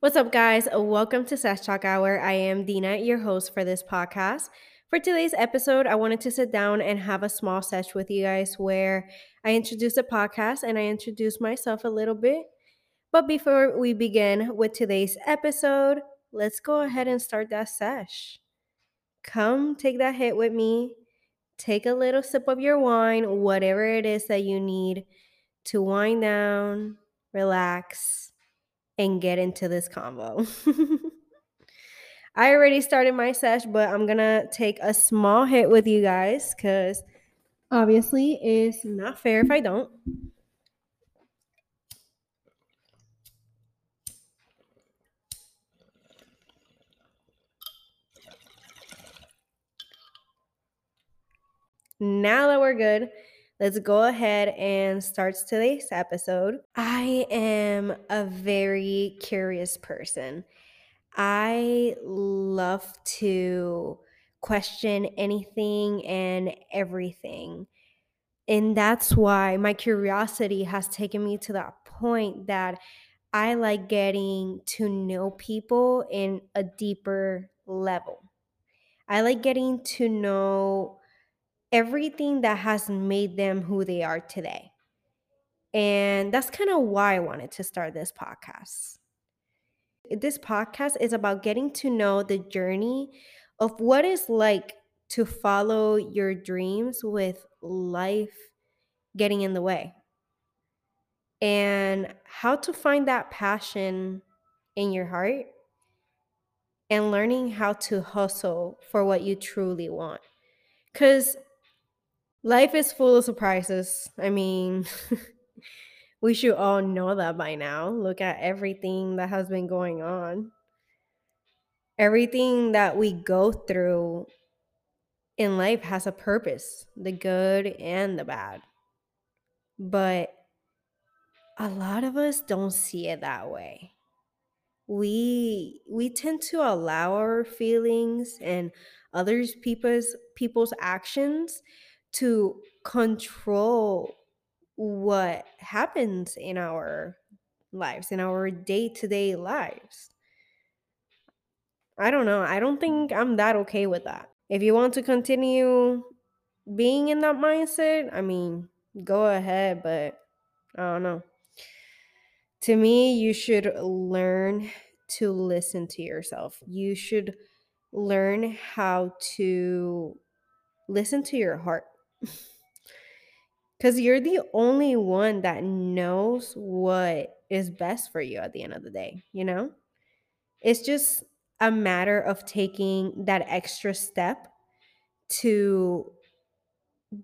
What's up, guys? Welcome to Sesh Talk Hour. I am Dina, your host for this podcast. For today's episode, I wanted to sit down and have a small sesh with you guys where I introduce the podcast and I introduce myself a little bit. But before we begin with today's episode, let's go ahead and start that sesh. Come take that hit with me. Take a little sip of your wine, whatever it is that you need to wind down, relax, and get into this combo. I already started my sesh, but I'm gonna take a small hit with you guys because obviously it's not fair if I don't. Now that we're good, let's go ahead and start today's episode. I am a very curious person. I love to question anything and everything. And that's why my curiosity has taken me to that point that I like getting to know people in a deeper level. I like getting to know everything that has made them who they are today. And that's kind of why I wanted to start this podcast. This podcast is about getting to know the journey of what it's like to follow your dreams with life getting in the way and how to find that passion in your heart and learning how to hustle for what you truly want. Because life is full of surprises. I mean, we should all know that by now. Look at everything that has been going on. Everything that we go through in life has a purpose the good and the bad. But a lot of us don't see it that way. We we tend to allow our feelings and others people's people's actions to control what happens in our lives, in our day-to-day lives. I don't know. I don't mm. think I'm that okay with that. If you want to continue being in that mindset, I mean, go ahead, but I don't know. To me, you should learn to listen to yourself. You should learn how to listen to your heart. Because you're the only one that knows what is best for you at the end of the day, you know? It's just a matter of taking that extra step to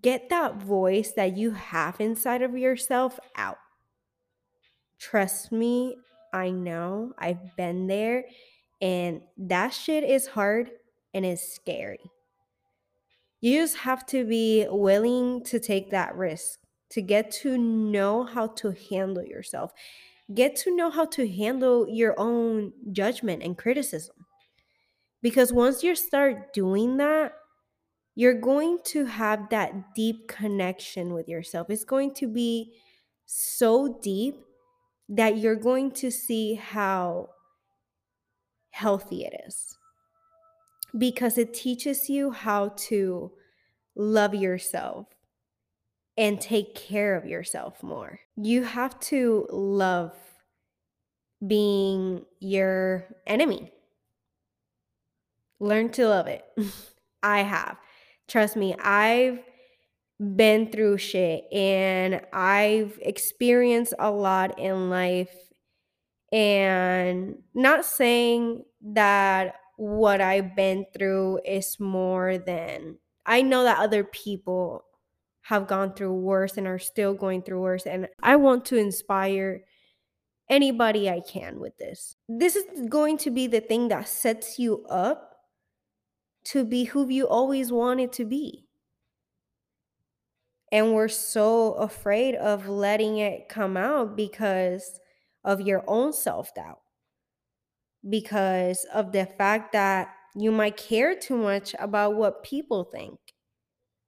get that voice that you have inside of yourself out. Trust me, I know, I've been there, and that shit is hard and it's scary. You just have to be willing to take that risk to get to know how to handle yourself, get to know how to handle your own judgment and criticism. Because once you start doing that, you're going to have that deep connection with yourself. It's going to be so deep that you're going to see how healthy it is. Because it teaches you how to love yourself and take care of yourself more. You have to love being your enemy. Learn to love it. I have. Trust me, I've been through shit and I've experienced a lot in life. And not saying that what I've been through is more than I know that other people have gone through worse and are still going through worse. And I want to inspire anybody I can with this. This is going to be the thing that sets you up to be who you always wanted to be. And we're so afraid of letting it come out because of your own self doubt, because of the fact that you might care too much about what people think.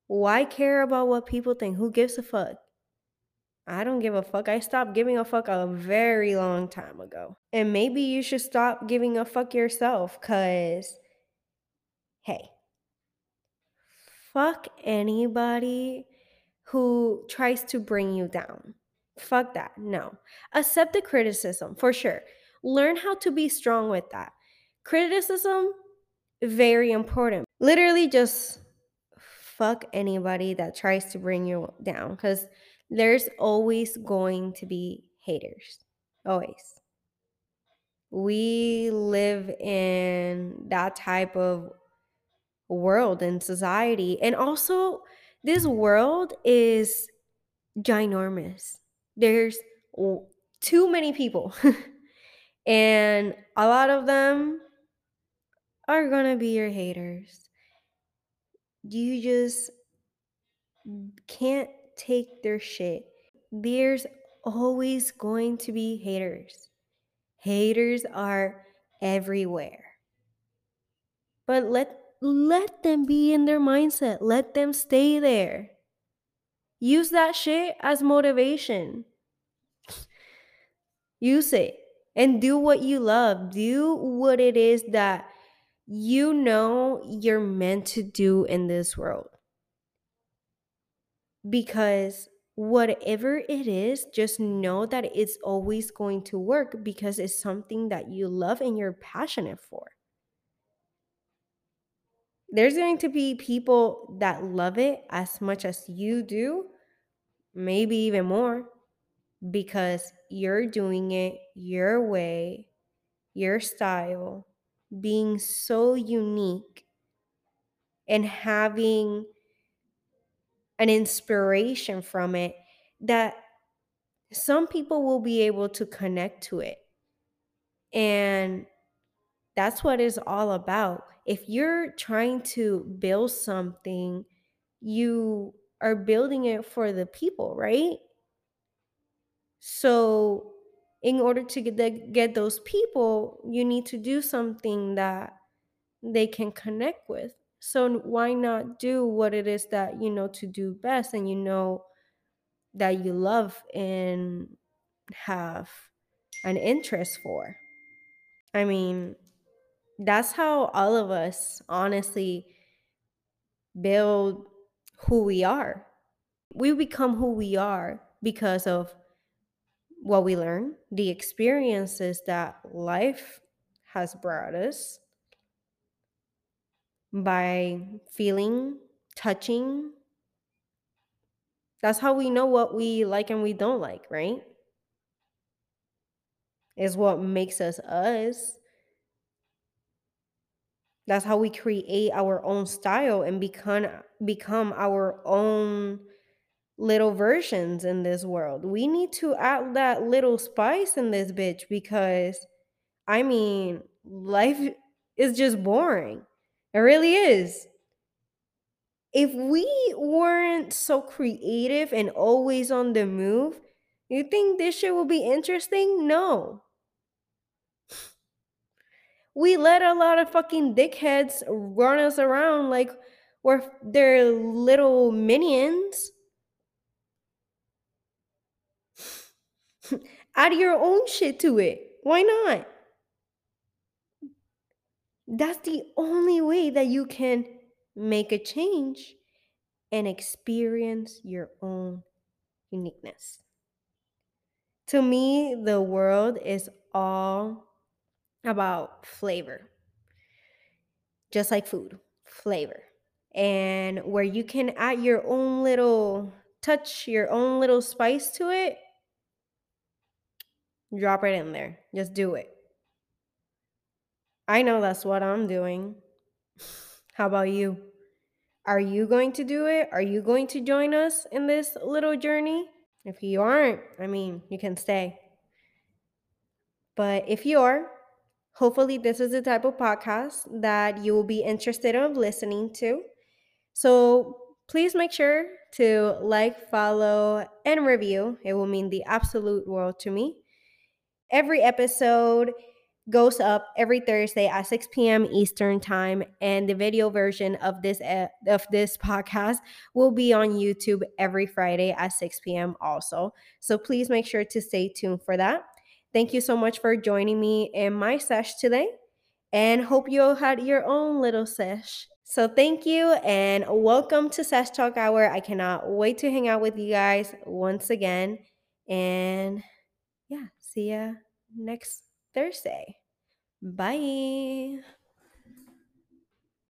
Why care about what people think? Who gives a fuck? I don't give a fuck. I stopped giving a fuck a very long time ago. And maybe you should stop giving a fuck yourself because, hey, fuck anybody who tries to bring you down. Fuck that. No. Accept the criticism for sure. Learn how to be strong with that. Criticism, very important. Literally just fuck anybody that tries to bring you down because there's always going to be haters. Always. We live in that type of world and society. And also, this world is ginormous. There's too many people. and a lot of them are going to be your haters. You just can't take their shit. There's always going to be haters. Haters are everywhere. But let let them be in their mindset. Let them stay there. Use that shit as motivation. Use it and do what you love. Do what it is that you know you're meant to do in this world. Because whatever it is, just know that it's always going to work because it's something that you love and you're passionate for. There's going to be people that love it as much as you do, maybe even more, because you're doing it your way, your style, being so unique, and having an inspiration from it that some people will be able to connect to it. And that's what it's all about. If you're trying to build something, you are building it for the people, right? So, in order to get the, get those people, you need to do something that they can connect with. So why not do what it is that you know to do best and you know that you love and have an interest for? I mean, that's how all of us honestly build who we are. We become who we are because of what we learn, the experiences that life has brought us by feeling, touching. That's how we know what we like and we don't like, right? Is what makes us us. That's how we create our own style and become become our own little versions in this world. We need to add that little spice in this bitch because I mean, life is just boring. It really is. If we weren't so creative and always on the move, you think this shit will be interesting? No. We let a lot of fucking dickheads run us around like we're their little minions. Add your own shit to it. Why not? That's the only way that you can make a change and experience your own uniqueness. To me, the world is all about flavor, just like food, flavor. And where you can add your own little touch, your own little spice to it, drop it in there. Just do it. I know that's what I'm doing. How about you? Are you going to do it? Are you going to join us in this little journey? If you aren't, I mean, you can stay. But if you are, hopefully this is the type of podcast that you will be interested in listening to. So please make sure to like, follow, and review. It will mean the absolute world to me. Every episode goes up every Thursday at 6 p.m. Eastern time, and the video version of this uh, of this podcast will be on YouTube every Friday at 6 p.m. also. So please make sure to stay tuned for that. Thank you so much for joining me in my sesh today, and hope you all had your own little sesh. So thank you and welcome to Sesh Talk Hour. I cannot wait to hang out with you guys once again, and yeah, see ya next Thursday. Bye.